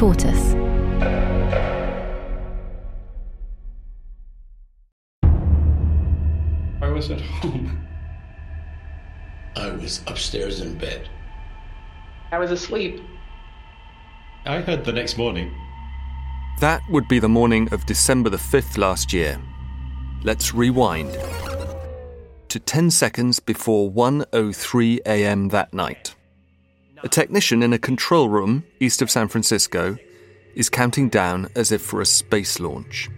Tortoise. I was at home. I was upstairs in bed. I was asleep. I heard the next morning. That would be the morning of December the 5th last year. Let's rewind to 10 seconds before 1:03 a.m. that night. A technician in a control room east of San Francisco is counting down as if for a space launch.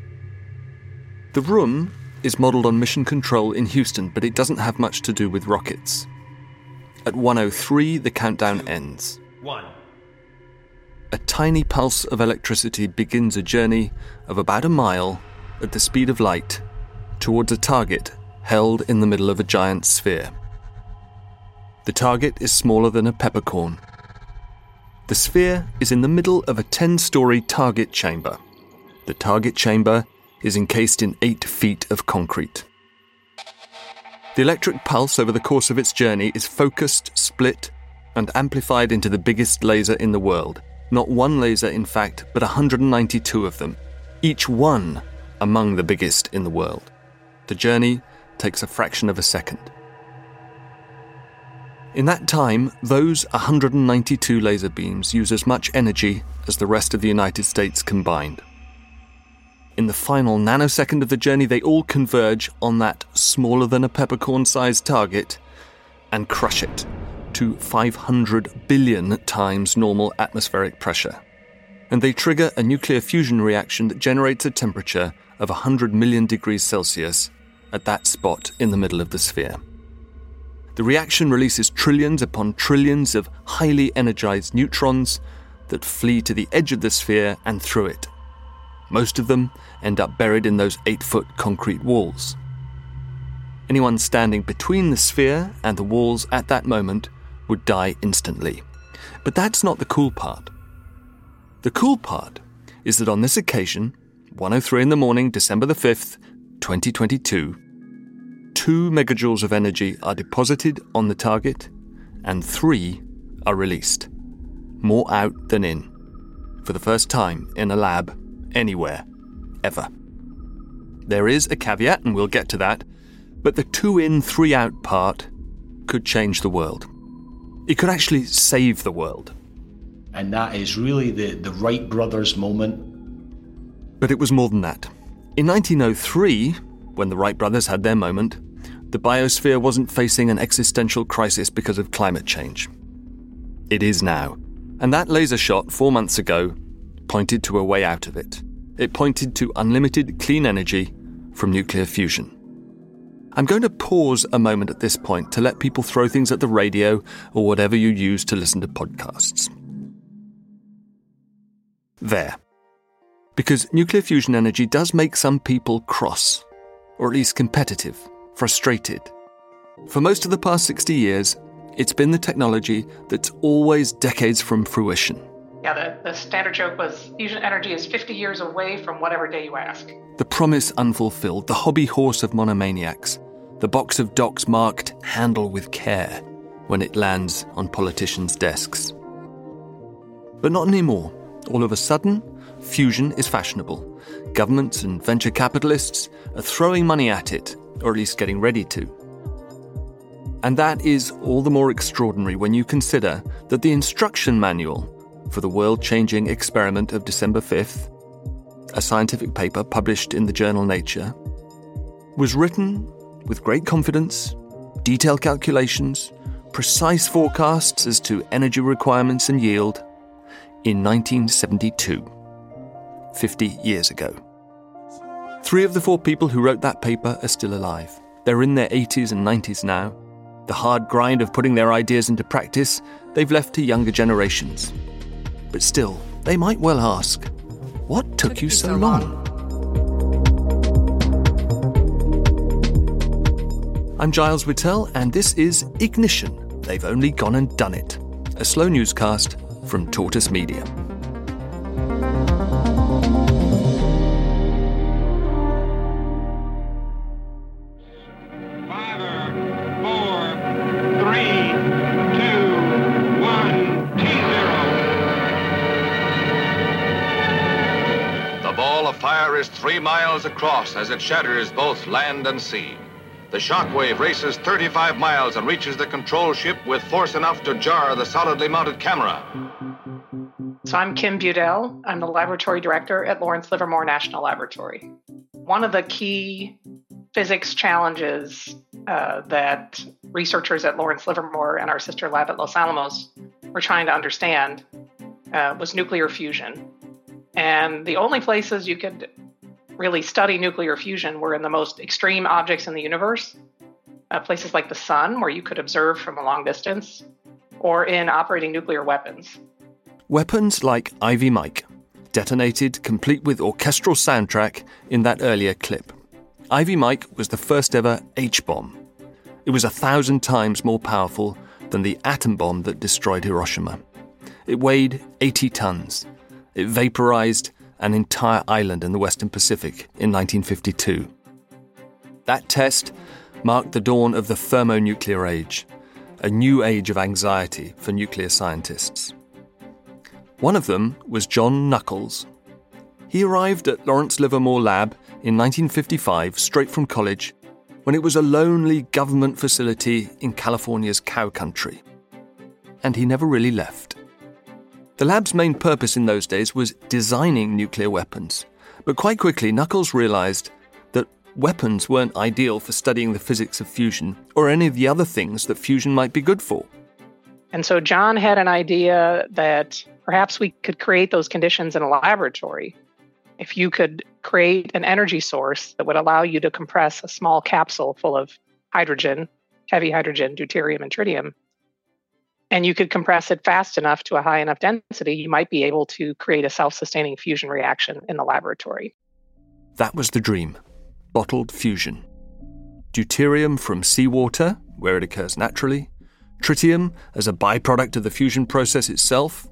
The room is modeled on mission control in Houston, but it doesn't have much to do with rockets. At 103 the countdown ends. 1. A tiny pulse of electricity begins a journey of about a mile at the speed of light towards a target held in the middle of a giant sphere. The target is smaller than a peppercorn. The sphere is in the middle of a 10 story target chamber. The target chamber is encased in 8 feet of concrete. The electric pulse over the course of its journey is focused, split, and amplified into the biggest laser in the world. Not one laser, in fact, but 192 of them, each one among the biggest in the world. The journey takes a fraction of a second. In that time, those 192 laser beams use as much energy as the rest of the United States combined. In the final nanosecond of the journey, they all converge on that smaller than a peppercorn sized target and crush it to 500 billion times normal atmospheric pressure. And they trigger a nuclear fusion reaction that generates a temperature of 100 million degrees Celsius at that spot in the middle of the sphere. The reaction releases trillions upon trillions of highly energized neutrons that flee to the edge of the sphere and through it. Most of them end up buried in those eight foot concrete walls. Anyone standing between the sphere and the walls at that moment would die instantly. But that's not the cool part. The cool part is that on this occasion, 103 in the morning, December the 5th, 2022, 2 megajoules of energy are deposited on the target and 3 are released. More out than in. For the first time in a lab, anywhere, ever. There is a caveat, and we'll get to that, but the 2 in, 3 out part could change the world. It could actually save the world. And that is really the, the Wright brothers moment. But it was more than that. In 1903, when the Wright brothers had their moment, the biosphere wasn't facing an existential crisis because of climate change. It is now. And that laser shot four months ago pointed to a way out of it. It pointed to unlimited clean energy from nuclear fusion. I'm going to pause a moment at this point to let people throw things at the radio or whatever you use to listen to podcasts. There. Because nuclear fusion energy does make some people cross, or at least competitive, frustrated. For most of the past 60 years, it's been the technology that's always decades from fruition. Yeah, the, the standard joke was fusion energy is 50 years away from whatever day you ask. The promise unfulfilled, the hobby horse of monomaniacs, the box of docs marked handle with care when it lands on politicians' desks. But not anymore. All of a sudden, fusion is fashionable. Governments and venture capitalists are throwing money at it, or at least getting ready to. And that is all the more extraordinary when you consider that the instruction manual for the world changing experiment of December 5th, a scientific paper published in the journal Nature, was written with great confidence, detailed calculations, precise forecasts as to energy requirements and yield in 1972, 50 years ago. Three of the four people who wrote that paper are still alive. They're in their 80s and 90s now. The hard grind of putting their ideas into practice they've left to younger generations. But still, they might well ask, what took, you so long? I'm Giles Whittell, and this is Ignition. They've only gone and done it. A slow newscast from Tortoise Media. Miles across as it shatters both land and sea. The shockwave races 35 miles and reaches the control ship with force enough to jar the solidly mounted camera. So I'm Kim Budil. I'm the laboratory director at Lawrence Livermore National Laboratory. One of the key physics challenges uh, that researchers at Lawrence Livermore and our sister lab at Los Alamos were trying to understand uh, was nuclear fusion. And the only places you could really study nuclear fusion were in the most extreme objects in the universe, uh, places like the sun, where you could observe from a long distance, or in operating nuclear weapons. Weapons like Ivy Mike, detonated complete with orchestral soundtrack in that earlier clip. Ivy Mike was the first ever H bomb. It was a thousand times more powerful than the atom bomb that destroyed Hiroshima. It weighed 80 tons. It vaporized an entire island in the Western Pacific in 1952. That test marked the dawn of the thermonuclear age, a new age of anxiety for nuclear scientists. One of them was John Nuckolls. He arrived at Lawrence Livermore Lab in 1955 straight from college when it was a lonely government facility in California's cow country. And he never really left. The lab's main purpose in those days was designing nuclear weapons, but quite quickly Nuckolls realized that weapons weren't ideal for studying the physics of fusion or any of the other things that fusion might be good for. And so John had an idea that perhaps we could create those conditions in a laboratory. If you could create an energy source that would allow you to compress a small capsule full of hydrogen, heavy hydrogen, deuterium, and tritium, and you could compress it fast enough to a high enough density, you might be able to create a self sustaining fusion reaction in the laboratory. That was the dream bottled fusion. Deuterium from seawater, where it occurs naturally, tritium as a byproduct of the fusion process itself,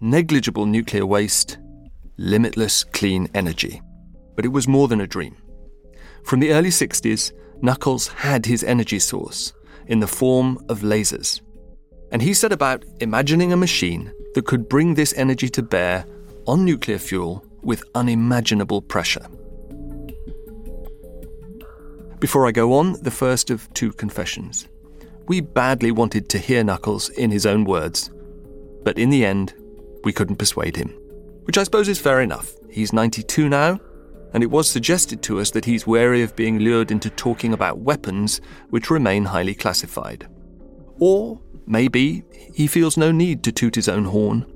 negligible nuclear waste, limitless clean energy. But it was more than a dream. From the early 60s, Nuckolls had his energy source in the form of lasers. And he set about imagining a machine that could bring this energy to bear on nuclear fuel with unimaginable pressure. Before I go on, the first of two confessions. We badly wanted to hear Nuckolls in his own words, but in the end, we couldn't persuade him. Which I suppose is fair enough. He's 92 now, and it was suggested to us that he's wary of being lured into talking about weapons which remain highly classified. Or maybe he feels no need to toot his own horn,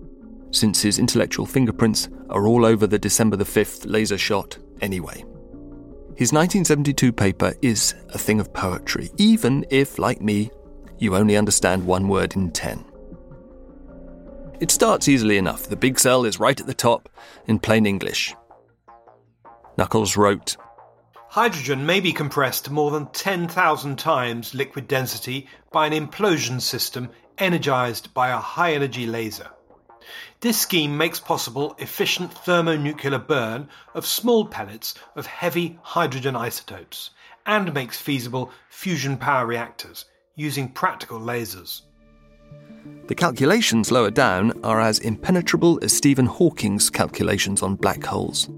since his intellectual fingerprints are all over the December the 5th laser shot anyway. His 1972 paper is a thing of poetry, even if, like me, you only understand one word in ten. It starts easily enough. The big sell is right at the top in plain English. Nuckolls wrote Hydrogen may be compressed to more than 10,000 times liquid density by an implosion system energized by a high energy laser. This scheme makes possible efficient thermonuclear burn of small pellets of heavy hydrogen isotopes and makes feasible fusion power reactors using practical lasers. The calculations lower down are as impenetrable as Stephen Hawking's calculations on black holes.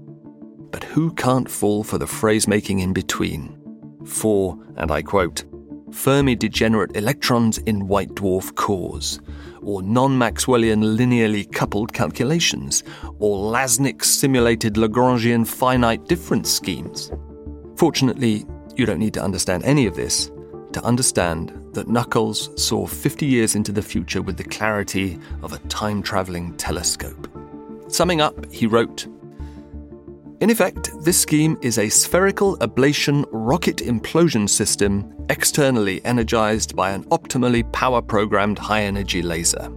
But who can't fall for the phrase making in between? for, and I quote, Fermi degenerate electrons in white dwarf cores, or non Maxwellian linearly coupled calculations, or LASNEX simulated Lagrangian finite difference schemes. Fortunately, you don't need to understand any of this to understand that Nuckolls saw 50 years into the future with the clarity of a time traveling telescope. Summing up, he wrote In effect, this scheme is a spherical ablation rocket implosion system externally energized by an optimally power programmed high energy laser.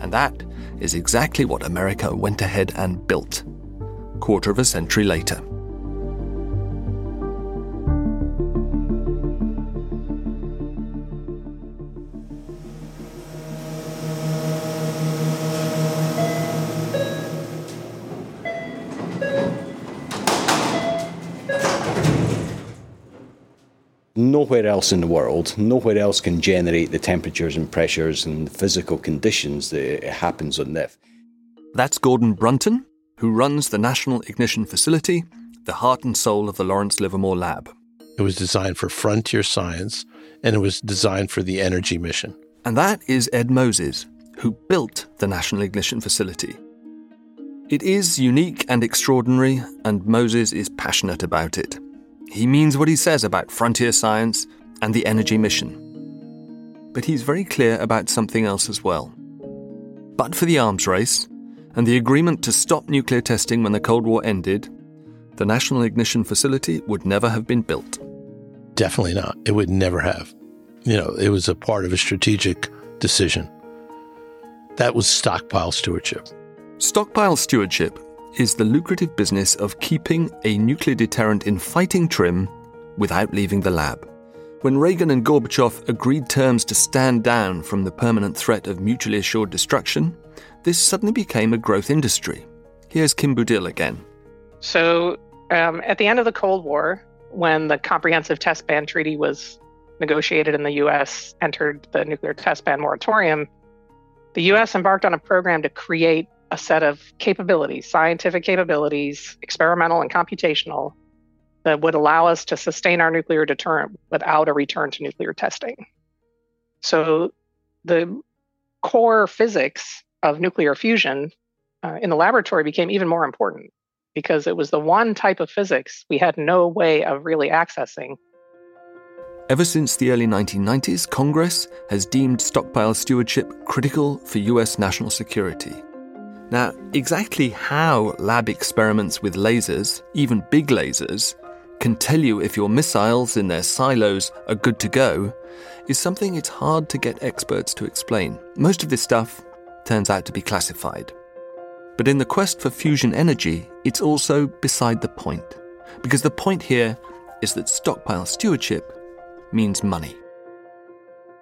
And that is exactly what America went ahead and built, quarter of a century later. Nowhere else in the world, nowhere else can generate the temperatures and pressures and physical conditions that it happens on NIF. That's Gordon Brunton, who runs the National Ignition Facility, the heart and soul of the Lawrence Livermore Lab. It was designed for frontier science, and it was designed for the energy mission. And that is Ed Moses, who built the National Ignition Facility. It is unique and extraordinary, and Moses is passionate about it. He means what he says about frontier science and the energy mission. But he's very clear about something else as well. But for the arms race and the agreement to stop nuclear testing when the Cold War ended, the National Ignition Facility would never have been built. Definitely not. It would never have. You know, it was a part of a strategic decision. That was stockpile stewardship. Stockpile stewardship is the lucrative business of keeping a nuclear deterrent in fighting trim without leaving the lab. When Reagan and Gorbachev agreed terms to stand down from the permanent threat of mutually assured destruction, this suddenly became a growth industry. Here's Kim Budil again. So, um, at the end of the Cold War, when the Comprehensive Test Ban Treaty was negotiated and the U.S. entered the nuclear test ban moratorium, the U.S. embarked on a program to create a set of capabilities, scientific capabilities, experimental and computational, that would allow us to sustain our nuclear deterrent without a return to nuclear testing. So, the core physics of nuclear fusion uh, in the laboratory became even more important because it was the one type of physics we had no way of really accessing. Ever since the early 1990s, Congress has deemed stockpile stewardship critical for US national security. Now, exactly how lab experiments with lasers, even big lasers, can tell you if your missiles in their silos are good to go is something it's hard to get experts to explain. Most of this stuff turns out to be classified. But in the quest for fusion energy, it's also beside the point. Because the point here is that stockpile stewardship means money.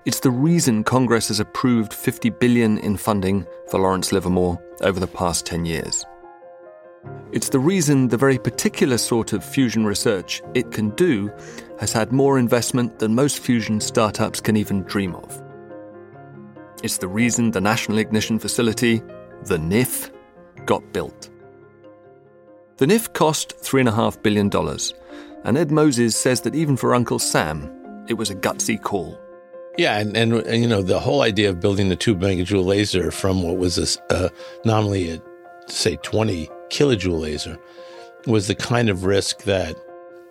It's the reason Congress has approved 50 billion in funding for Lawrence Livermore over the past 10 years. It's the reason the very particular sort of fusion research it can do has had more investment than most fusion startups can even dream of. It's the reason the National Ignition Facility, the NIF, got built. The NIF cost $3.5 billion, and Ed Moses says that even for Uncle Sam, it was a gutsy call. Yeah, and, and, and you know the whole idea of building the two megajoule laser from what was a, uh, nominally a say twenty kilojoule laser was the kind of risk that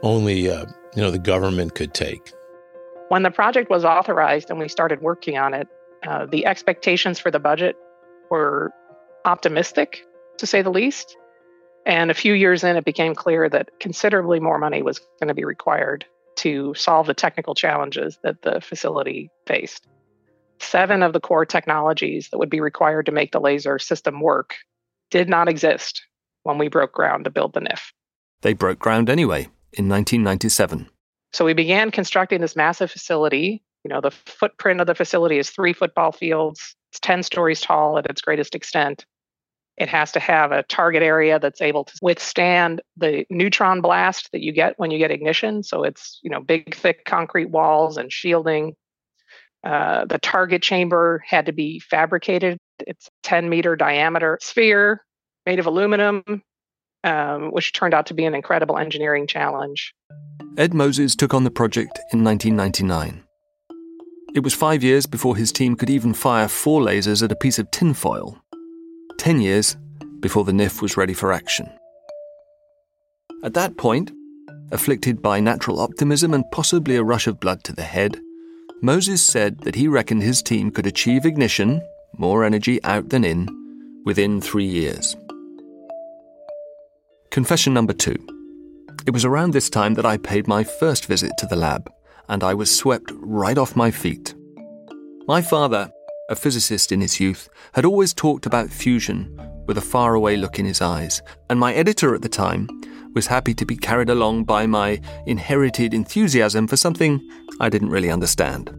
only uh, you know the government could take. When the project was authorized and we started working on it, uh, the expectations for the budget were optimistic, to say the least. And a few years in, it became clear that considerably more money was going to be required to solve the technical challenges that the facility faced. Seven of the core technologies that would be required to make the laser system work did not exist when we broke ground to build the NIF. They broke ground anyway in 1997. So we began constructing this massive facility. You know, the footprint of the facility is three football fields. It's 10 stories tall at its greatest extent. It has to have a target area that's able to withstand the neutron blast that you get when you get ignition. So it's you know big, thick concrete walls and shielding. Uh, the target chamber had to be fabricated. It's 10 meter diameter sphere made of aluminum. um, which turned out to be an incredible engineering challenge. Ed Moses took on the project in 1999. It was five years before his team could even fire four lasers at a piece of tinfoil. Ten years before the NIF was ready for action. At that point, afflicted by natural optimism and possibly a rush of blood to the head, Moses said that he reckoned his team could achieve ignition, more energy out than in, within three years. Confession number two. It was around this time that I paid my first visit to the lab, and I was swept right off my feet. My father, a physicist in his youth, had always talked about fusion with a faraway look in his eyes, and my editor at the time was happy to be carried along by my inherited enthusiasm for something I didn't really understand.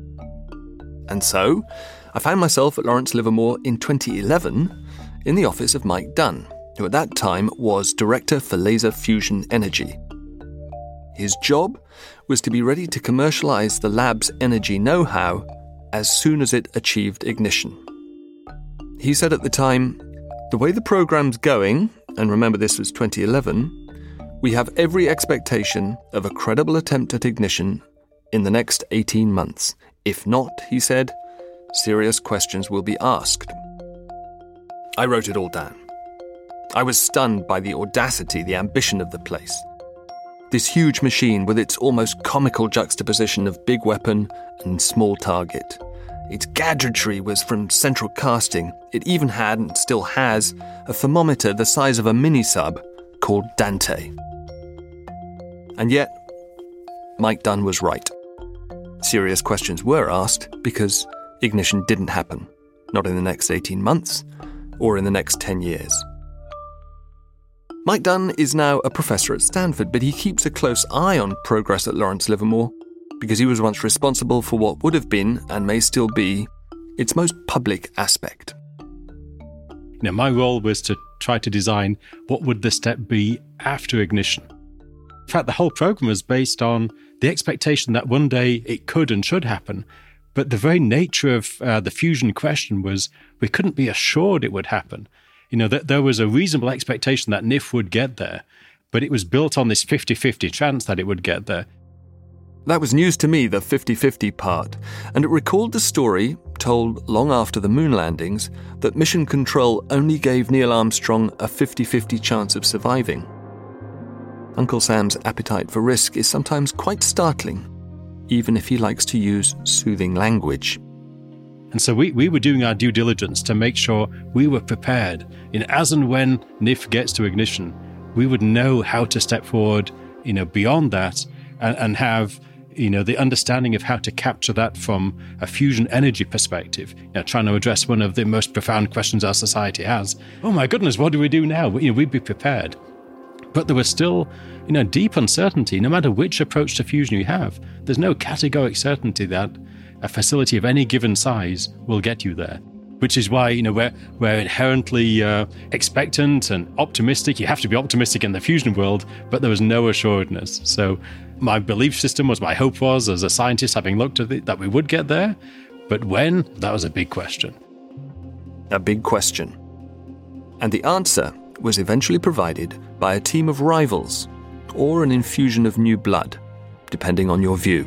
And so, I found myself at Lawrence Livermore in 2011 in the office of Mike Dunn, who at that time was Director for Laser Fusion Energy. His job was to be ready to commercialize the lab's energy know how as soon as it achieved ignition. He said at the time, The way the program's going, and remember this was 2011, we have every expectation of a credible attempt at ignition in the next 18 months. If not, he said, serious questions will be asked. I wrote it all down. I was stunned by the audacity, the ambition of the place. This huge machine with its almost comical juxtaposition of big weapon and small target. Its gadgetry was from central casting. It even had, and still has, a thermometer the size of a mini sub called Dante. And yet, Mike Dunn was right. Serious questions were asked because ignition didn't happen, not in the next 18 months or in the next 10 years. Mike Dunn is now a professor at Stanford, but he keeps a close eye on progress at Lawrence Livermore because he was once responsible for what would have been, and may still be, its most public aspect. Now, my role was to try to design what would the step be after ignition. In fact, the whole program was based on the expectation that one day it could and should happen. But the very nature of uh, the fusion question was we couldn't be assured it would happen. You know, that there was a reasonable expectation that NIF would get there, but it was built on this 50 50 chance that it would get there. That was news to me, the 50 50 part, and it recalled the story, told long after the moon landings, that Mission Control only gave Neil Armstrong a 50 50 chance of surviving. Uncle Sam's appetite for risk is sometimes quite startling, even if he likes to use soothing language. And so we, we were doing our due diligence to make sure we were prepared. In as and when NIF gets to ignition, we would know how to step forward, you know, beyond that and, and have you know the understanding of how to capture that from a fusion energy perspective you know trying to address one of the most profound questions our society has oh my goodness what do we do now you know, we'd be prepared but there was still, you know, deep uncertainty. No matter which approach to fusion you have, there's no categoric certainty that a facility of any given size will get you there. Which is why, you know, we're, we're inherently uh, expectant and optimistic. You have to be optimistic in the fusion world, but there was no assuredness. So my belief system was, my hope was, as a scientist, having looked at it, that we would get there. But when? That was a big question. A big question. And the answer was eventually provided by a team of rivals or an infusion of new blood, depending on your view.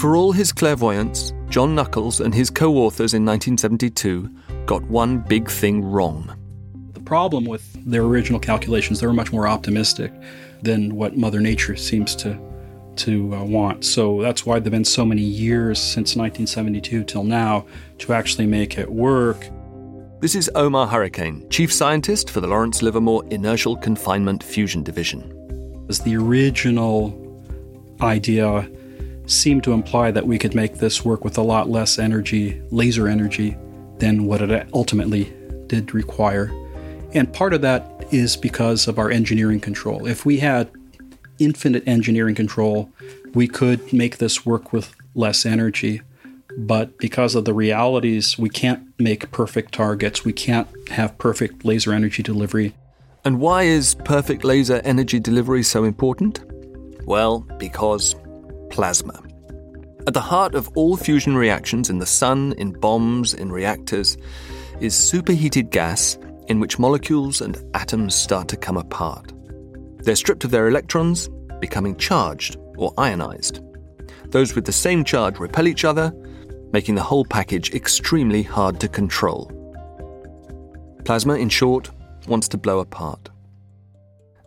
For all his clairvoyance, John Nuckolls and his co authors in 1972 got one big thing wrong. The problem with their original calculations, they were much more optimistic than what Mother Nature seems to to uh, want. So that's why there've been so many years since 1972 till now to actually make it work. This is Omar Hurricane, Chief Scientist for the Lawrence Livermore Inertial Confinement Fusion Division. As the original idea seemed to imply that we could make this work with a lot less energy, laser energy, than what it ultimately did require. And part of that is because of our engineering control. If we had infinite engineering control, we could make this work with less energy. But because of the realities, we can't make perfect targets. We can't have perfect laser energy delivery. And why is perfect laser energy delivery so important? Well, because plasma. At the heart of all fusion reactions in the sun, in bombs, in reactors, is superheated gas in which molecules and atoms start to come apart. They're stripped of their electrons, becoming charged or ionized. Those with the same charge repel each other, making the whole package extremely hard to control. Plasma, in short, wants to blow apart.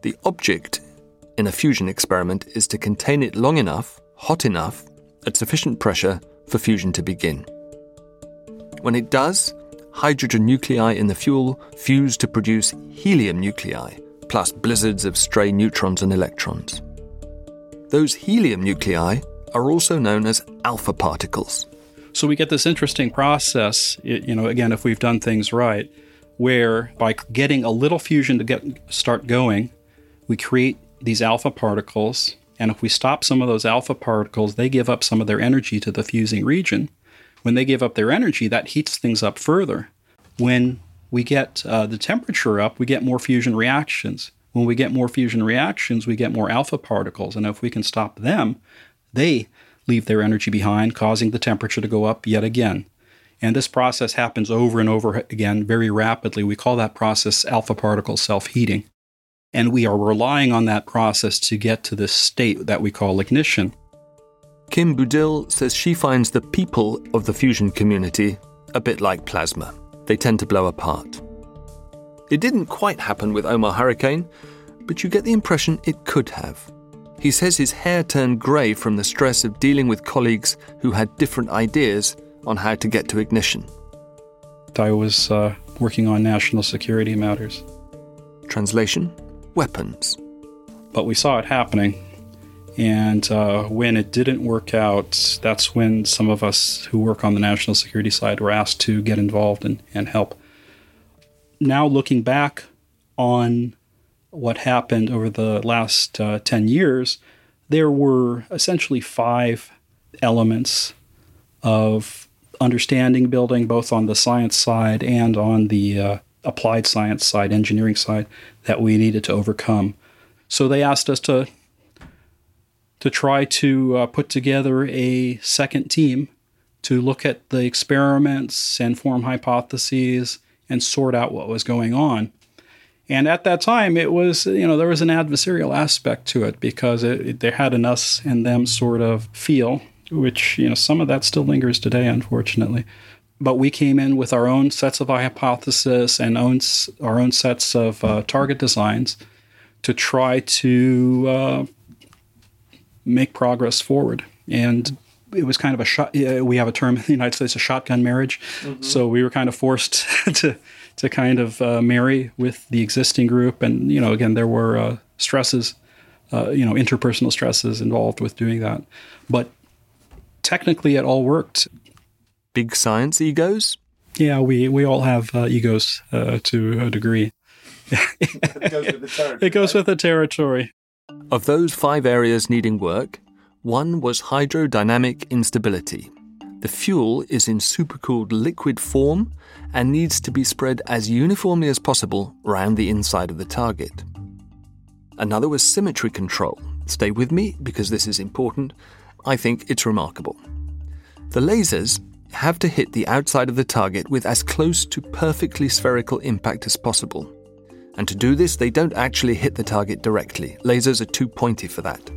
The object in a fusion experiment is to contain it long enough, hot enough, at sufficient pressure for fusion to begin. When it does, hydrogen nuclei in the fuel fuse to produce helium nuclei, plus blizzards of stray neutrons and electrons. Those helium nuclei are also known as alpha particles. So we get this interesting process, you know, again, if we've done things right, where by getting a little fusion to get start going, we create these alpha particles. And if we stop some of those alpha particles, they give up some of their energy to the fusing region. When they give up their energy, that heats things up further. When we get uh, the temperature up, we get more fusion reactions. When we get more fusion reactions, we get more alpha particles. And if we can stop them, they leave their energy behind, causing the temperature to go up yet again. And this process happens over and over again very rapidly. We call that process alpha particle self heating. And we are relying on that process to get to this state that we call ignition. Kim Budil says she finds the people of the fusion community a bit like plasma. They tend to blow apart. It didn't quite happen with Omar Hurricane, but you get the impression it could have. He says his hair turned grey from the stress of dealing with colleagues who had different ideas on how to get to ignition. I was uh, working on national security matters. Translation Weapons. But we saw it happening. And uh, when it didn't work out, that's when some of us who work on the national security side were asked to get involved and, and help. Now, looking back on what happened over the last uh, 10 years, there were essentially five elements of understanding building, both on the science side and on the uh, applied science side, engineering side, that we needed to overcome. So they asked us to to try to uh, put together a second team to look at the experiments and form hypotheses and sort out what was going on. And at that time, it was, you know, there was an adversarial aspect to it because it, it, there had an us and them sort of feel, which, you know, some of that still lingers today, unfortunately. But we came in with our own sets of hypotheses and own, our own sets of uh, target designs to try to uh, make progress forward. And it was kind of a shot. We have a term in the United States, a shotgun marriage. Mm-hmm. So we were kind of forced to to kind of uh, marry with the existing group. And you know, again, there were uh, stresses, uh, you know, interpersonal stresses involved with doing that. But technically, it all worked. Big science egos. Yeah, we we all have uh, egos uh, to a degree, it goes with the territory. It goes with the territory. Of those five areas needing work, one was hydrodynamic instability. The fuel is in supercooled liquid form and needs to be spread as uniformly as possible round the inside of the target. Another was symmetry control. Stay with me because this is important. I think it's remarkable. The lasers have to hit the outside of the target with as close to perfectly spherical impact as possible. And to do this, they don't actually hit the target directly. Lasers are too pointy for that.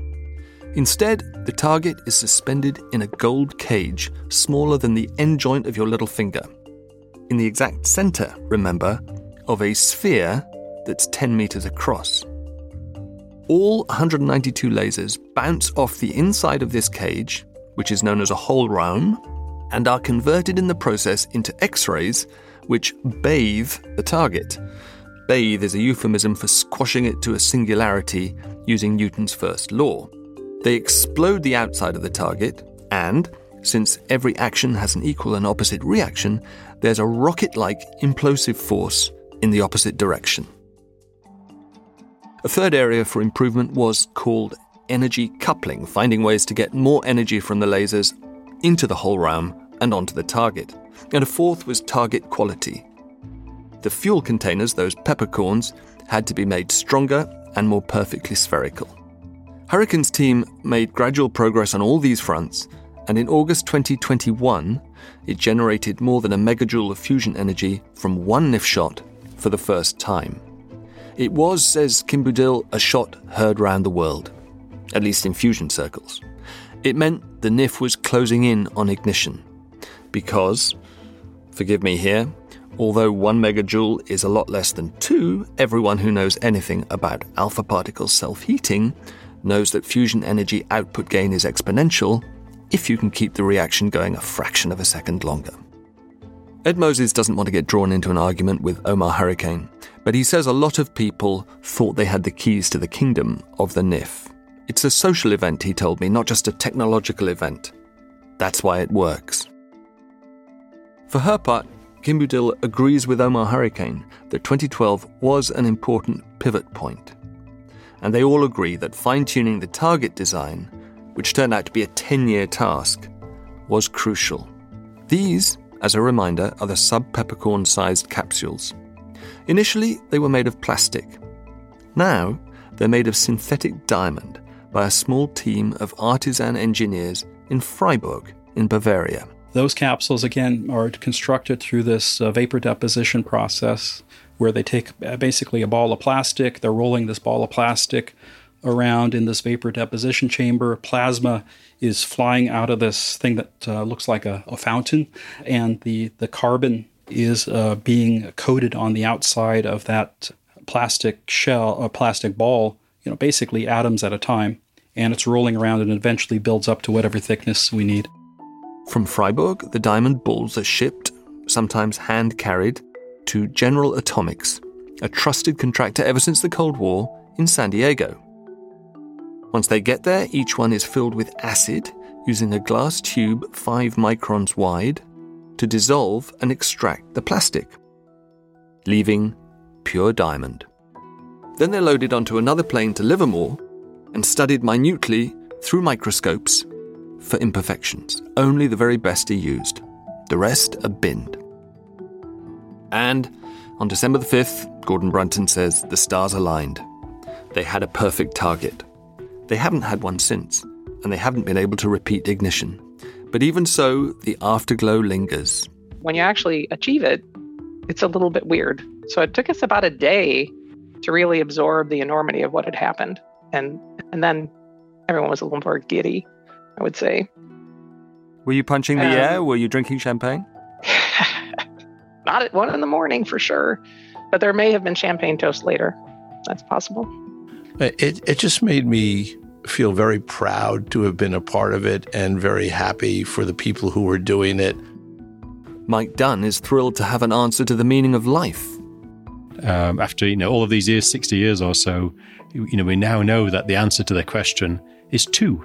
Instead, the target is suspended in a gold cage smaller than the end joint of your little finger. In the exact center, remember, of a sphere that's 10 meters across. All 192 lasers bounce off the inside of this cage, which is known as a hohlraum, and are converted in the process into X rays, which bathe the target. Bathe is a euphemism for squashing it to a singularity using Newton's first law. They explode the outside of the target, and, since every action has an equal and opposite reaction, there's a rocket like implosive force in the opposite direction. A third area for improvement was called energy coupling, finding ways to get more energy from the lasers into the hohlraum and onto the target. And a fourth was target quality. The fuel containers, those peppercorns, had to be made stronger and more perfectly spherical. Hurricane's team made gradual progress on all these fronts, and in August 2021, it generated more than a megajoule of fusion energy from one NIF shot for the first time. It was, says Kim Budil, a shot heard round the world, at least in fusion circles. It meant the NIF was closing in on ignition. Because, forgive me here, although one megajoule is a lot less than two, everyone who knows anything about alpha particle self heating knows that fusion energy output gain is exponential if you can keep the reaction going a fraction of a second longer. Ed Moses doesn't want to get drawn into an argument with Omar Hurricane, but he says a lot of people thought they had the keys to the kingdom of the NIF. It's a social event, he told me, not just a technological event. That's why it works. For her part, Kim Budil agrees with Omar Hurricane that 2012 was an important pivot point. And they all agree that fine tuning the target design, which turned out to be a 10 year task, was crucial. These as a reminder, are the sub peppercorn sized capsules. Initially, they were made of plastic. Now, they're made of synthetic diamond by a small team of artisan engineers in Freiburg, in Bavaria. Those capsules, again, are constructed through this uh, vapor deposition process where they take uh, basically a ball of plastic, they're rolling this ball of plastic around in this vapor deposition chamber. Plasma is flying out of this thing that uh, looks like a, a, fountain, and the, the carbon is uh, being coated on the outside of that plastic shell, a plastic ball, you know, basically atoms at a time, and it's rolling around and eventually builds up to whatever thickness we need. From Freiburg, the diamond balls are shipped, sometimes hand carried, to General Atomics, a trusted contractor ever since the Cold War in San Diego. Once they get there, each one is filled with acid using a glass tube 5 microns wide to dissolve and extract the plastic, leaving pure diamond. Then they're loaded onto another plane to Livermore and studied minutely through microscopes for imperfections. Only the very best are used, the rest are binned. And on December the 5th, Gordon Brunton says the stars aligned. They had a perfect target. They haven't had one since, and they haven't been able to repeat ignition. But even so, the afterglow lingers. When you actually achieve it, it's a little bit weird. So it took us about a day to really absorb the enormity of what had happened. And and then everyone was a little more giddy, I would say. Were you punching the um, air? Were you drinking champagne? not at one in the morning for sure. But there may have been champagne toast later. That's possible. It it just made me feel very proud to have been a part of it and very happy for the people who were doing it. Mike Dunn is thrilled to have an answer to the meaning of life. Um, after you know all of these years, sixty years or so, you know we now know that the answer to their question is two,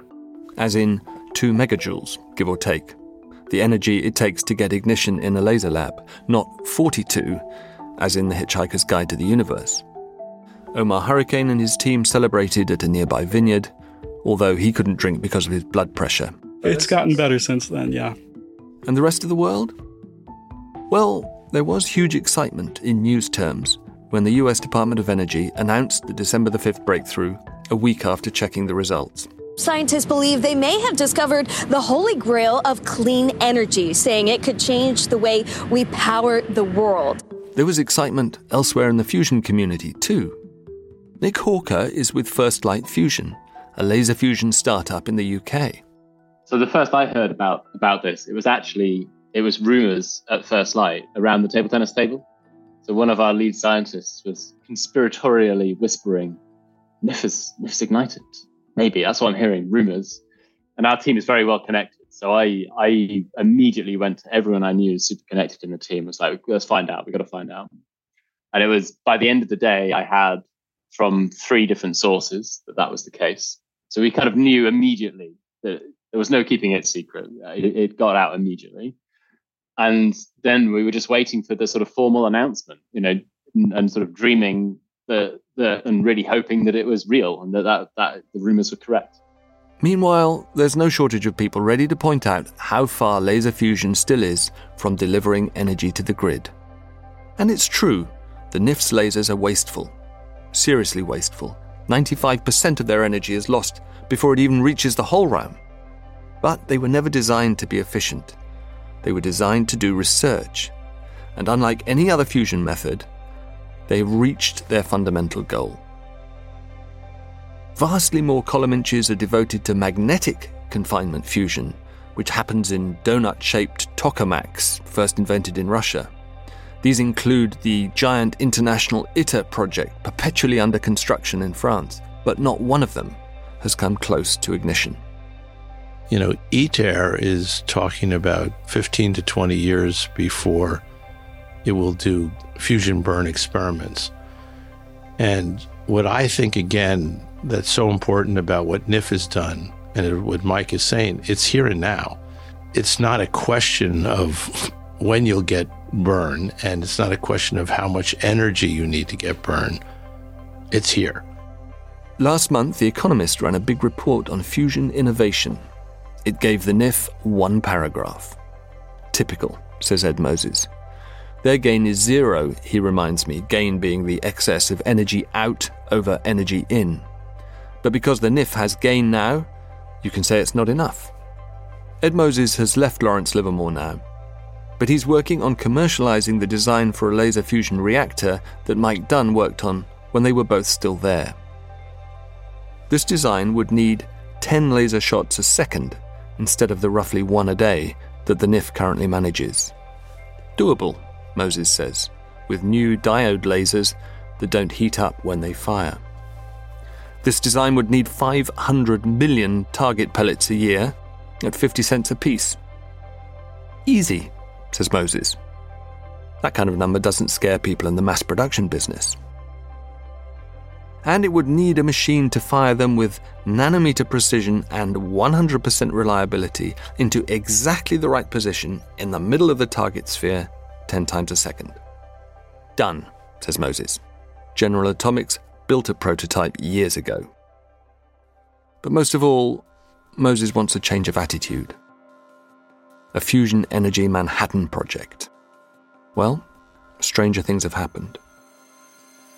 as in two megajoules, give or take. The energy it takes to get ignition in a laser lab, not forty-two, as in the Hitchhiker's Guide to the Universe. Omar Hurricane and his team celebrated at a nearby vineyard, although he couldn't drink because of his blood pressure. It's gotten better since then, yeah. And the rest of the world? Well, there was huge excitement in news terms when the US Department of Energy announced the December the 5th breakthrough a week after checking the results. Scientists believe they may have discovered the holy grail of clean energy, saying it could change the way we power the world. There was excitement elsewhere in the fusion community, too. Nick Hawker is with First Light Fusion, a laser fusion startup in the UK. So the first I heard about about this, it was actually it was rumors at First Light around the table tennis table. So one of our lead scientists was conspiratorially whispering, "NIF is NIF's ignited." Maybe that's what I'm hearing. Rumors, and our team is very well connected. So I I immediately went to everyone I knew super connected in the team. Was like, let's find out. We got to find out. And it was by the end of the day, I had from three different sources that that was the case. So we kind of knew immediately that there was no keeping it secret. It, it got out immediately, and then we were just waiting for the sort of formal announcement, you know, and, and sort of dreaming that, and really hoping that it was real and that, that that the rumors were correct. Meanwhile, there's no shortage of people ready to point out how far laser fusion still is from delivering energy to the grid. And it's true, the NIF's lasers are wasteful. Seriously wasteful. 95% of their energy is lost before it even reaches the hohlraum. But they were never designed to be efficient. They were designed to do research. And unlike any other fusion method, they reached their fundamental goal. Vastly more column inches are devoted to magnetic confinement fusion, which happens in donut shaped tokamaks, first invented in Russia. These include the giant international ITER project perpetually under construction in France, but not one of them has come close to ignition. You know, ITER is talking about 15 to 20 years before it will do fusion burn experiments. And what I think, again, that's so important about what NIF has done and what Mike is saying, it's here and now. It's not a question of when you'll get burn, and it's not a question of how much energy you need to get burn. It's here. Last month, The Economist ran a big report on fusion innovation. It gave the NIF one paragraph. Typical, says Ed Moses. Their gain is zero, he reminds me, gain being the excess of energy out over energy in. But because the NIF has gain now, you can say it's not enough. Ed Moses has left Lawrence Livermore now, but he's working on commercializing the design for a laser fusion reactor that Mike Dunne worked on when they were both still there. This design would need 10 laser shots a second instead of the roughly one a day that the NIF currently manages. Doable, Moses says, with new diode lasers that don't heat up when they fire. This design would need 500 million target pellets a year at 50 cents apiece. Easy, says Moses. That kind of number doesn't scare people in the mass production business. And it would need a machine to fire them with nanometer precision and 100% reliability into exactly the right position in the middle of the target sphere 10 times a second. Done, says Moses. General Atomics built a prototype years ago. But most of all, Moses wants a change of attitude. A fusion energy Manhattan project. Well, stranger things have happened.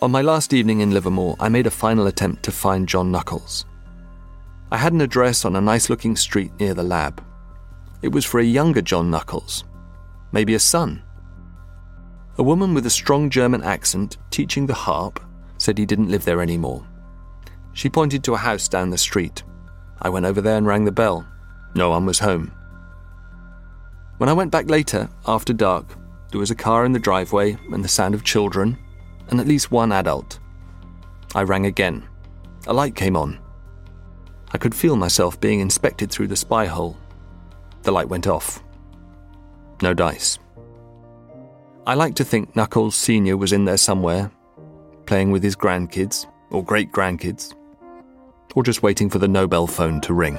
On my last evening in Livermore, I made a final attempt to find John Nuckolls. I had an address on a nice looking street near the lab. It was for a younger John Nuckolls, maybe a son. A woman with a strong German accent teaching the harp said he didn't live there anymore. She pointed to a house down the street. I went over there and rang the bell. No one was home. When I went back later, after dark, there was a car in the driveway and the sound of children and at least one adult. I rang again. A light came on. I could feel myself being inspected through the spy hole. The light went off. No dice. I like to think Nuckolls Sr. was in there somewhere, playing with his grandkids, or great grandkids, or just waiting for the Nobel phone to ring.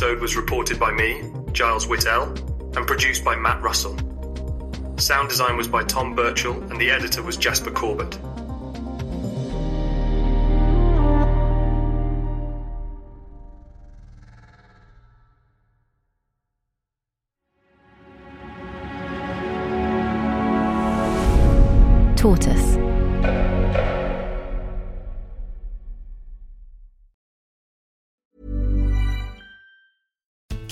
Episode was reported by me, Giles Whittell, and produced by Matt Russell. Sound design was by Tom Birchall, and the editor was Jasper Corbett. Tortoise.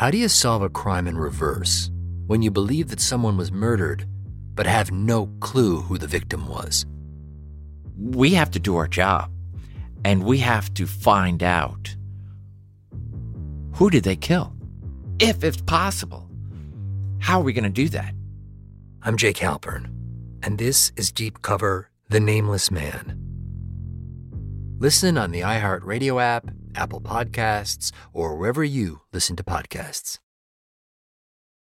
How do you solve a crime in reverse when you believe that someone was murdered but have no clue who the victim was? We have to do our job, and we have to find out who did they kill? If it's possible. How are we going to do that? I'm Jake Halpern, and this is Deep Cover The Nameless Man. Listen on the iHeartRadio app, Apple Podcasts, or wherever you listen to podcasts.